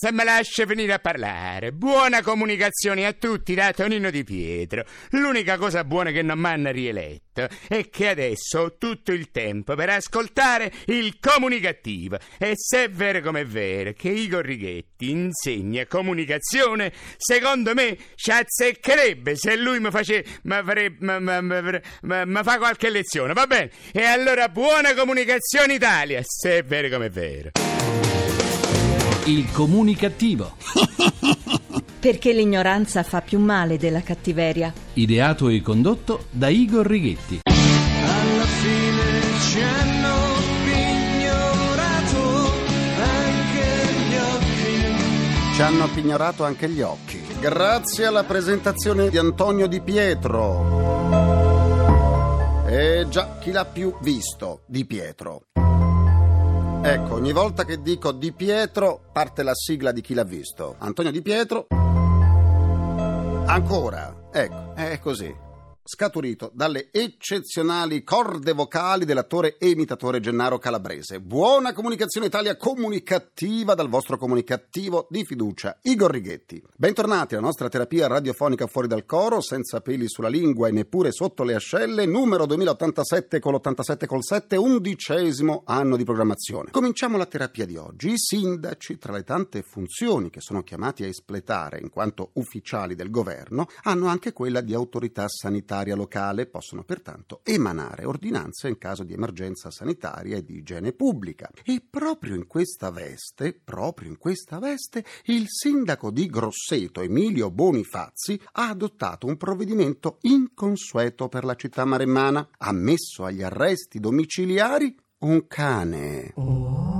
basta, me lascia finire a parlare. Buona comunicazione a tutti da Tonino Di Pietro. L'unica cosa buona che non mi hanno rieletto è che adesso ho tutto il tempo per ascoltare il comunicativo. E se è vero come è vero che Igor Righetti insegna comunicazione, secondo me ci azzeccherebbe se lui mi farebbe. mi fa qualche lezione, va bene? E allora buona comunicazione Italia, se è vero come è vero. Il comunicativo. Perché l'ignoranza fa più male della cattiveria. Ideato e condotto da Igor Righetti. Alla fine ci hanno pignorato anche gli occhi. Ci hanno pignorato anche gli occhi. Grazie alla presentazione di Antonio Di Pietro. E già, chi l'ha più visto? Di Pietro. Ecco, ogni volta che dico Di Pietro parte la sigla di chi l'ha visto. Antonio Di Pietro. Ancora. Ecco, è così scaturito dalle eccezionali corde vocali dell'attore e imitatore Gennaro Calabrese. Buona comunicazione Italia comunicativa dal vostro comunicativo di fiducia, Igor Righetti. Bentornati alla nostra terapia radiofonica fuori dal coro, senza peli sulla lingua e neppure sotto le ascelle, numero 2087 con l'87 col 7, undicesimo anno di programmazione. Cominciamo la terapia di oggi. I sindaci, tra le tante funzioni che sono chiamati a espletare in quanto ufficiali del governo, hanno anche quella di autorità sanitaria sanitaria locale possono pertanto emanare ordinanze in caso di emergenza sanitaria e di igiene pubblica. E proprio in questa veste, proprio in questa veste, il sindaco di Grosseto, Emilio Bonifazzi, ha adottato un provvedimento inconsueto per la città maremmana. Ha messo agli arresti domiciliari un cane. Oh,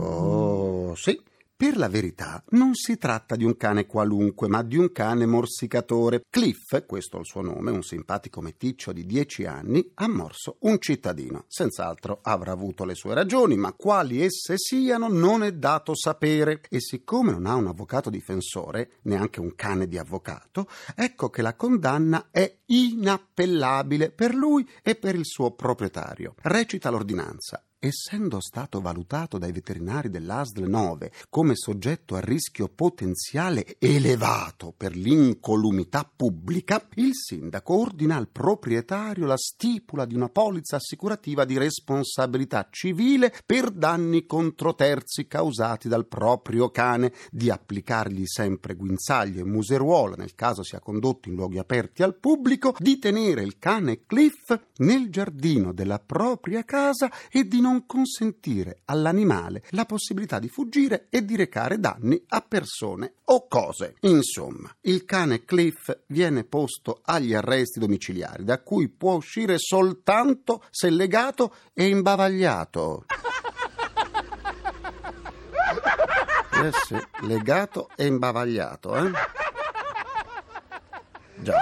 oh sì per la verità, non si tratta di un cane qualunque, ma di un cane morsicatore. Cliff, questo è il suo nome, un simpatico meticcio di dieci anni, ha morso un cittadino. Senz'altro avrà avuto le sue ragioni, ma quali esse siano non è dato sapere. E siccome non ha un avvocato difensore, neanche un cane di avvocato, ecco che la condanna è inappellabile per lui e per il suo proprietario. Recita l'ordinanza essendo stato valutato dai veterinari dell'ASL 9 come soggetto a rischio potenziale elevato per l'incolumità pubblica, il sindaco ordina al proprietario la stipula di una polizza assicurativa di responsabilità civile per danni contro terzi causati dal proprio cane, di applicargli sempre guinzaglio e museruola nel caso sia condotto in luoghi aperti al pubblico, di tenere il cane Cliff nel giardino della propria casa e di non non consentire all'animale la possibilità di fuggire e di recare danni a persone o cose. Insomma, il cane Cliff viene posto agli arresti domiciliari, da cui può uscire soltanto se legato e imbavagliato. Eh legato e imbavagliato, eh? Già.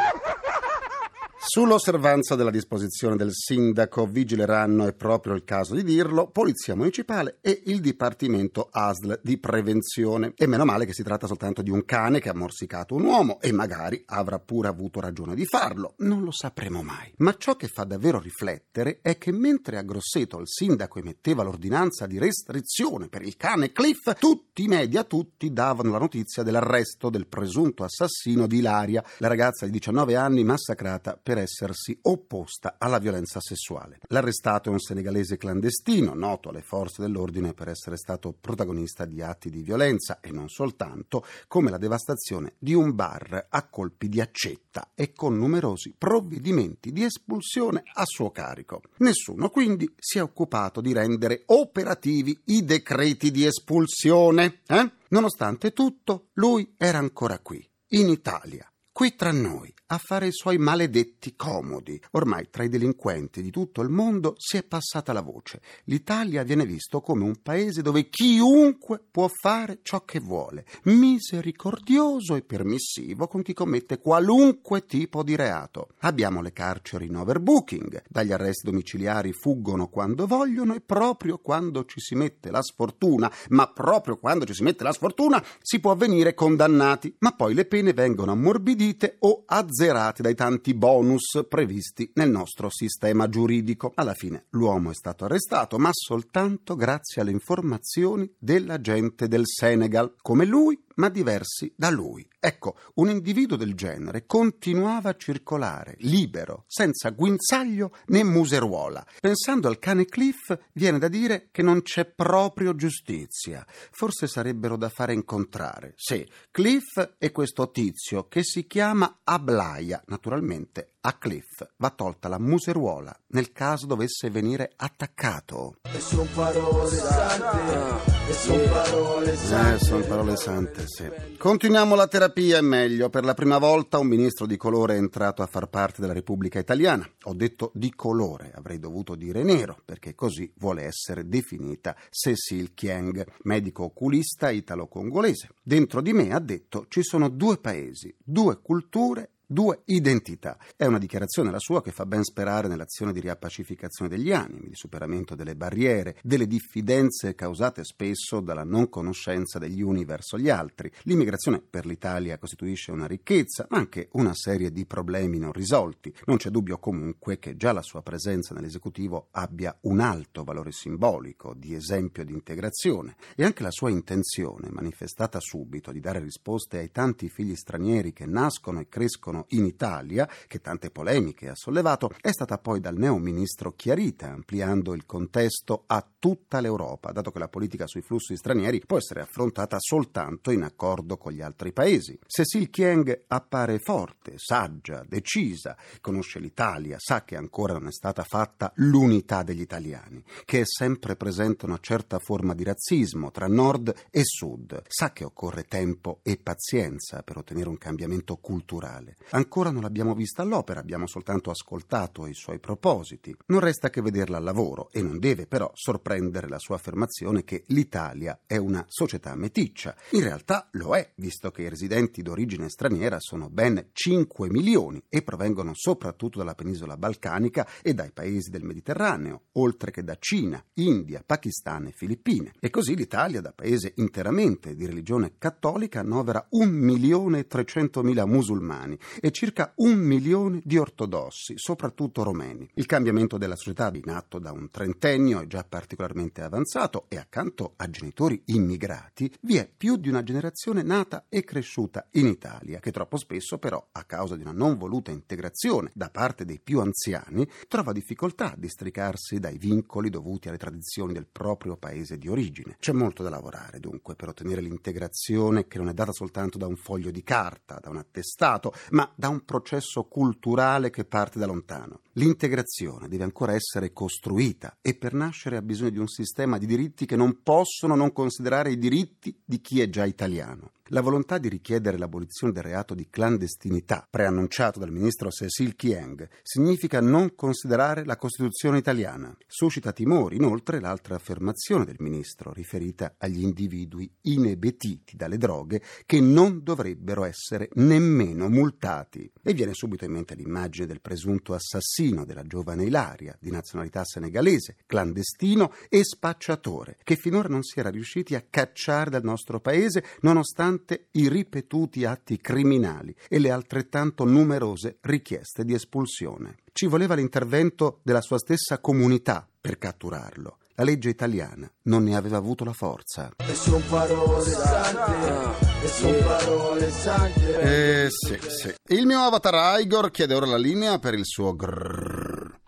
Sull'osservanza della disposizione del sindaco vigileranno, è proprio il caso di dirlo, Polizia Municipale e il Dipartimento ASL di prevenzione. E meno male che si tratta soltanto di un cane che ha morsicato un uomo e magari avrà pure avuto ragione di farlo. Non lo sapremo mai. Ma ciò che fa davvero riflettere è che mentre a Grosseto il sindaco emetteva l'ordinanza di restrizione per il cane Cliff, tutti i media, tutti davano la notizia dell'arresto del presunto assassino di Ilaria, la ragazza di 19 anni massacrata per per essersi opposta alla violenza sessuale. L'arrestato è un senegalese clandestino, noto alle forze dell'ordine per essere stato protagonista di atti di violenza e non soltanto, come la devastazione di un bar a colpi di accetta e con numerosi provvedimenti di espulsione a suo carico. Nessuno quindi si è occupato di rendere operativi i decreti di espulsione. Eh? Nonostante tutto, lui era ancora qui, in Italia, qui tra noi a fare i suoi maledetti comodi. Ormai tra i delinquenti di tutto il mondo si è passata la voce. L'Italia viene visto come un paese dove chiunque può fare ciò che vuole, misericordioso e permissivo con chi commette qualunque tipo di reato. Abbiamo le carceri in overbooking, dagli arresti domiciliari fuggono quando vogliono e proprio quando ci si mette la sfortuna, ma proprio quando ci si mette la sfortuna si può venire condannati, ma poi le pene vengono ammorbidite o azzerate dai tanti bonus previsti nel nostro sistema giuridico. Alla fine l'uomo è stato arrestato, ma soltanto grazie alle informazioni della gente del Senegal. Come lui, ma diversi da lui. Ecco, un individuo del genere continuava a circolare, libero, senza guinzaglio né museruola. Pensando al cane Cliff, viene da dire che non c'è proprio giustizia. Forse sarebbero da fare incontrare. Sì, Cliff e questo tizio che si chiama Ablaia, naturalmente a Cliff va tolta la museruola nel caso dovesse venire attaccato. E son parole sante, e son parole sante. Eh, sono parole sante, sì. Continuiamo la terapia, è meglio. Per la prima volta un ministro di colore è entrato a far parte della Repubblica Italiana. Ho detto di colore, avrei dovuto dire nero, perché così vuole essere definita Cecil Kieng, medico oculista italo-congolese. Dentro di me, ha detto, ci sono due paesi, due culture Due, identità. È una dichiarazione la sua che fa ben sperare nell'azione di riappacificazione degli animi, di superamento delle barriere, delle diffidenze causate spesso dalla non conoscenza degli uni verso gli altri. L'immigrazione per l'Italia costituisce una ricchezza, ma anche una serie di problemi non risolti. Non c'è dubbio comunque che già la sua presenza nell'esecutivo abbia un alto valore simbolico, di esempio di integrazione, e anche la sua intenzione, manifestata subito, di dare risposte ai tanti figli stranieri che nascono e crescono in Italia, che tante polemiche ha sollevato, è stata poi dal neo ministro chiarita, ampliando il contesto a tutta l'Europa, dato che la politica sui flussi stranieri può essere affrontata soltanto in accordo con gli altri paesi. Cecil Kieng appare forte, saggia, decisa, conosce l'Italia, sa che ancora non è stata fatta l'unità degli italiani, che è sempre presente una certa forma di razzismo tra nord e sud, sa che occorre tempo e pazienza per ottenere un cambiamento culturale. Ancora non l'abbiamo vista all'opera, abbiamo soltanto ascoltato i suoi propositi. Non resta che vederla al lavoro e non deve però sorprendere la sua affermazione che l'Italia è una società meticcia. In realtà lo è, visto che i residenti d'origine straniera sono ben 5 milioni e provengono soprattutto dalla penisola balcanica e dai paesi del Mediterraneo, oltre che da Cina, India, Pakistan e Filippine. E così l'Italia, da paese interamente di religione cattolica, annovera 1 milione e 300 mila musulmani e circa un milione di ortodossi, soprattutto romeni. Il cambiamento della società in atto da un trentennio è già particolarmente avanzato e accanto a genitori immigrati vi è più di una generazione nata e cresciuta in Italia, che troppo spesso però, a causa di una non voluta integrazione da parte dei più anziani, trova difficoltà a districarsi dai vincoli dovuti alle tradizioni del proprio paese di origine. C'è molto da lavorare dunque per ottenere l'integrazione che non è data soltanto da un foglio di carta, da un attestato, ma da un processo culturale che parte da lontano. L'integrazione deve ancora essere costruita e per nascere ha bisogno di un sistema di diritti che non possono non considerare i diritti di chi è già italiano. La volontà di richiedere l'abolizione del reato di clandestinità, preannunciato dal ministro Cecil Kieng, significa non considerare la Costituzione italiana. Suscita timori, inoltre, l'altra affermazione del ministro, riferita agli individui inebetiti dalle droghe che non dovrebbero essere nemmeno multati. E viene subito in mente l'immagine del presunto assassino della giovane Ilaria, di nazionalità senegalese, clandestino e spacciatore, che finora non si era riusciti a cacciare dal nostro paese nonostante nonostante i ripetuti atti criminali e le altrettanto numerose richieste di espulsione. Ci voleva l'intervento della sua stessa comunità per catturarlo. La legge italiana non ne aveva avuto la forza. E son parole sante, e son parole sante. Eh sì, sì. Il mio avatar Igor chiede ora la linea per il suo grrrr.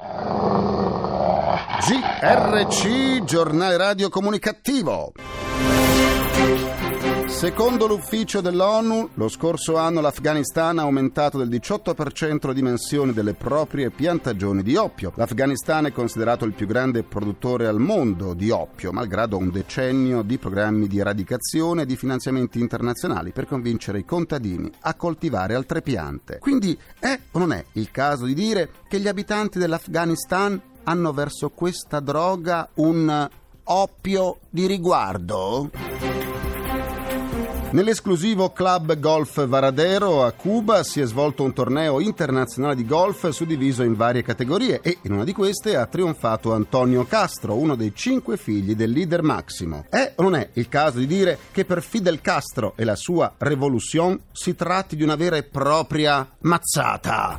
GRC, giornale radio comunicativo. Secondo l'ufficio dell'ONU, lo scorso anno l'Afghanistan ha aumentato del 18% le dimensioni delle proprie piantagioni di oppio. L'Afghanistan è considerato il più grande produttore al mondo di oppio, malgrado un decennio di programmi di eradicazione e di finanziamenti internazionali per convincere i contadini a coltivare altre piante. Quindi è o non è il caso di dire che gli abitanti dell'Afghanistan hanno verso questa droga un oppio di riguardo? Nell'esclusivo club Golf Varadero a Cuba si è svolto un torneo internazionale di golf suddiviso in varie categorie e in una di queste ha trionfato Antonio Castro, uno dei cinque figli del leader Massimo. È o non è il caso di dire che per Fidel Castro e la sua revolution si tratti di una vera e propria mazzata?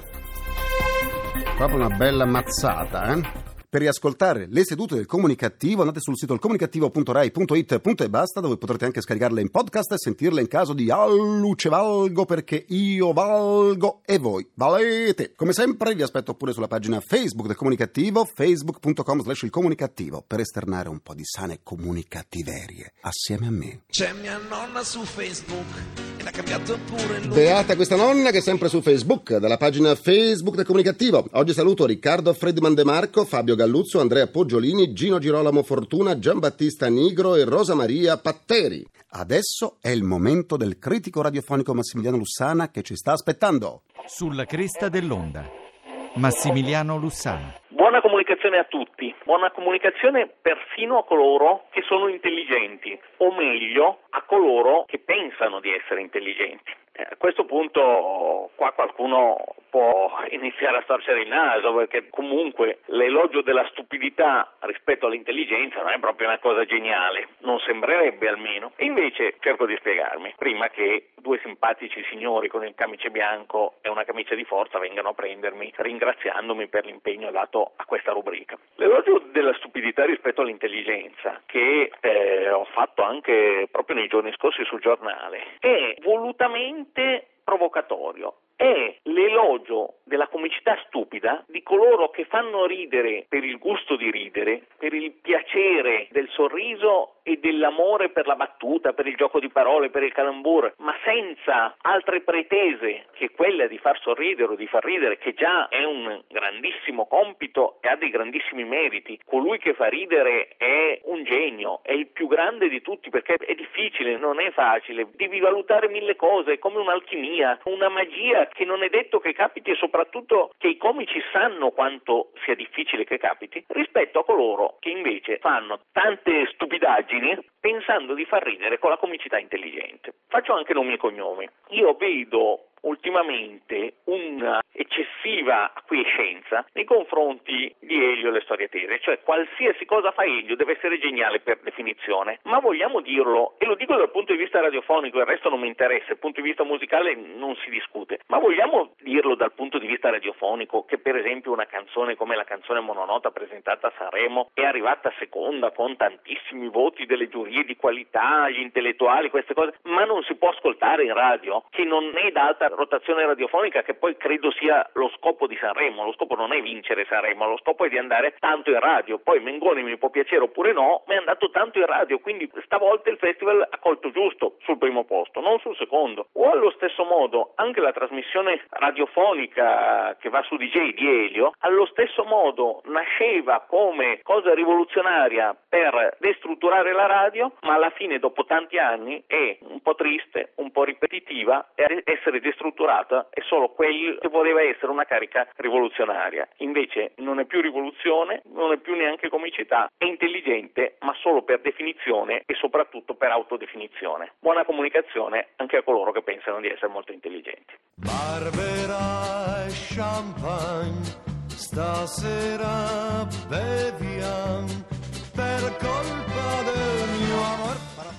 Proprio una bella mazzata, eh? Per riascoltare le sedute del comunicativo andate sul sito comunicativo.rai.it e basta dove potrete anche scaricarle in podcast e sentirle in caso di alluce valgo perché io valgo e voi valete. Come sempre vi aspetto pure sulla pagina Facebook del comunicativo facebook.com slash il comunicativo per esternare un po' di sane comunicativerie assieme a me. C'è mia nonna su Facebook l'ha cambiato pure il nome. Beata questa nonna che è sempre su Facebook, dalla pagina Facebook del Comunicativo. Oggi saluto Riccardo Fredman De Marco, Fabio Galluzzo, Andrea Poggiolini, Gino Girolamo Fortuna, Giambattista Nigro e Rosa Maria Patteri. Adesso è il momento del critico radiofonico Massimiliano Lussana che ci sta aspettando. Sulla cresta dell'onda. Massimiliano Lussana. Comunicazione a tutti, buona comunicazione perfino a coloro che sono intelligenti, o meglio a coloro che pensano di essere intelligenti. Eh, A questo punto qua qualcuno può iniziare a storcere il naso perché comunque l'elogio della stupidità rispetto all'intelligenza non è proprio una cosa geniale, non sembrerebbe almeno. E invece cerco di spiegarmi, prima che due simpatici signori con il camice bianco e una camicia di forza vengano a prendermi ringraziandomi per l'impegno dato a questa rubrica. L'elogio della stupidità rispetto all'intelligenza che eh, ho fatto anche proprio nei giorni scorsi sul giornale è volutamente provocatorio. È l'elogio della comicità stupida di coloro che fanno ridere per il gusto di ridere, per il piacere del sorriso e dell'amore per la battuta, per il gioco di parole, per il calambur, ma senza altre pretese che quella di far sorridere o di far ridere, che già è un grandissimo compito e ha dei grandissimi meriti. Colui che fa ridere è un genio, è il più grande di tutti perché è difficile, non è facile, devi valutare mille cose, è come un'alchimia, una magia che non è detto che capiti e soprattutto che i comici sanno quanto sia difficile che capiti, rispetto a coloro che invece fanno tante stupidaggini pensando di far ridere con la comicità intelligente. Faccio anche nomi e cognomi. Io vedo ultimamente una eccessiva acquiescenza nei confronti di Elio e le storie tese, cioè qualsiasi cosa fa Elio deve essere geniale per definizione, ma vogliamo dirlo, e lo dico dal punto di vista radiofonico, il resto non mi interessa, dal punto di vista musicale non si discute, ma vogliamo dirlo dal punto di vista radiofonico che per esempio una canzone come la canzone mononota presentata a Sanremo è arrivata seconda con tantissimi voti delle giurie di qualità, gli intellettuali, queste cose, ma non si può ascoltare in radio, che non è da alta rotazione radiofonica che poi credo sia lo scopo di Sanremo, lo scopo non è vincere Sanremo, lo scopo è di andare tanto in radio, poi Mengoni mi può piacere oppure no, ma è andato tanto in radio, quindi stavolta il festival ha colto giusto sul primo posto, non sul secondo. O allo stesso modo anche la trasmissione radiofonica che va su DJ di Elio, allo stesso modo nasceva come cosa rivoluzionaria per destrutturare la radio, ma alla fine dopo tanti anni è un po' triste, un po' ripetitiva e essere destrutturata è solo quel che voleva essere una carica rivoluzionaria. Invece non è più rivoluzione, non è più neanche comicità, è intelligente, ma solo per definizione e soprattutto per autodefinizione. Buona comunicazione anche a coloro che pensano di essere molto intelligenti. Barbera champagne, stasera beviamo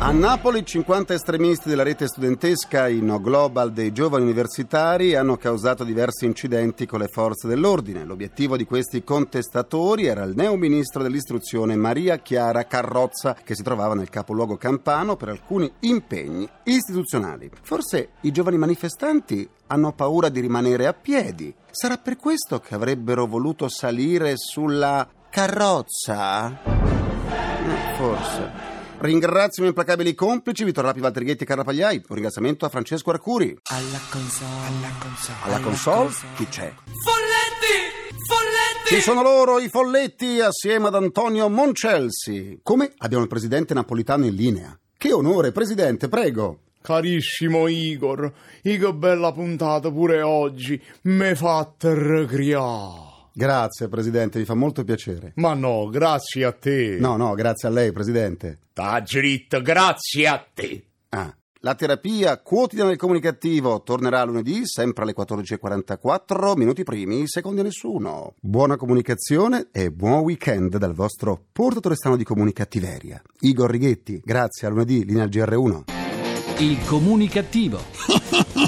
A Napoli 50 estremisti della rete studentesca in Global dei giovani universitari hanno causato diversi incidenti con le forze dell'ordine. L'obiettivo di questi contestatori era il neo ministro dell'istruzione Maria Chiara Carrozza che si trovava nel capoluogo campano per alcuni impegni istituzionali. Forse i giovani manifestanti hanno paura di rimanere a piedi. Sarà per questo che avrebbero voluto salire sulla carrozza? Eh, Forse. Ringrazio i miei implacabili complici Vittor Rapi, Walter Ghetti e Carla Pagliai. Un ringraziamento a Francesco Arcuri. Alla console, alla console, Alla console chi c'è? Folletti! Folletti! Ci sono loro, i folletti, assieme ad Antonio Moncelsi. Come abbiamo il presidente napolitano in linea? Che onore, presidente, prego. Carissimo Igor, Igor bella puntata pure oggi, me fatte recriare. Grazie, Presidente, mi fa molto piacere. Ma no, grazie a te. No, no, grazie a lei, Presidente. Sta dritto, grazie a te. Ah. La terapia quotidiana del comunicativo tornerà lunedì, sempre alle 14.44, minuti primi, secondi a nessuno. Buona comunicazione e buon weekend dal vostro portatore strano di comunicattiveria. Igor Righetti, grazie, a lunedì, linea GR1. Il comunicativo.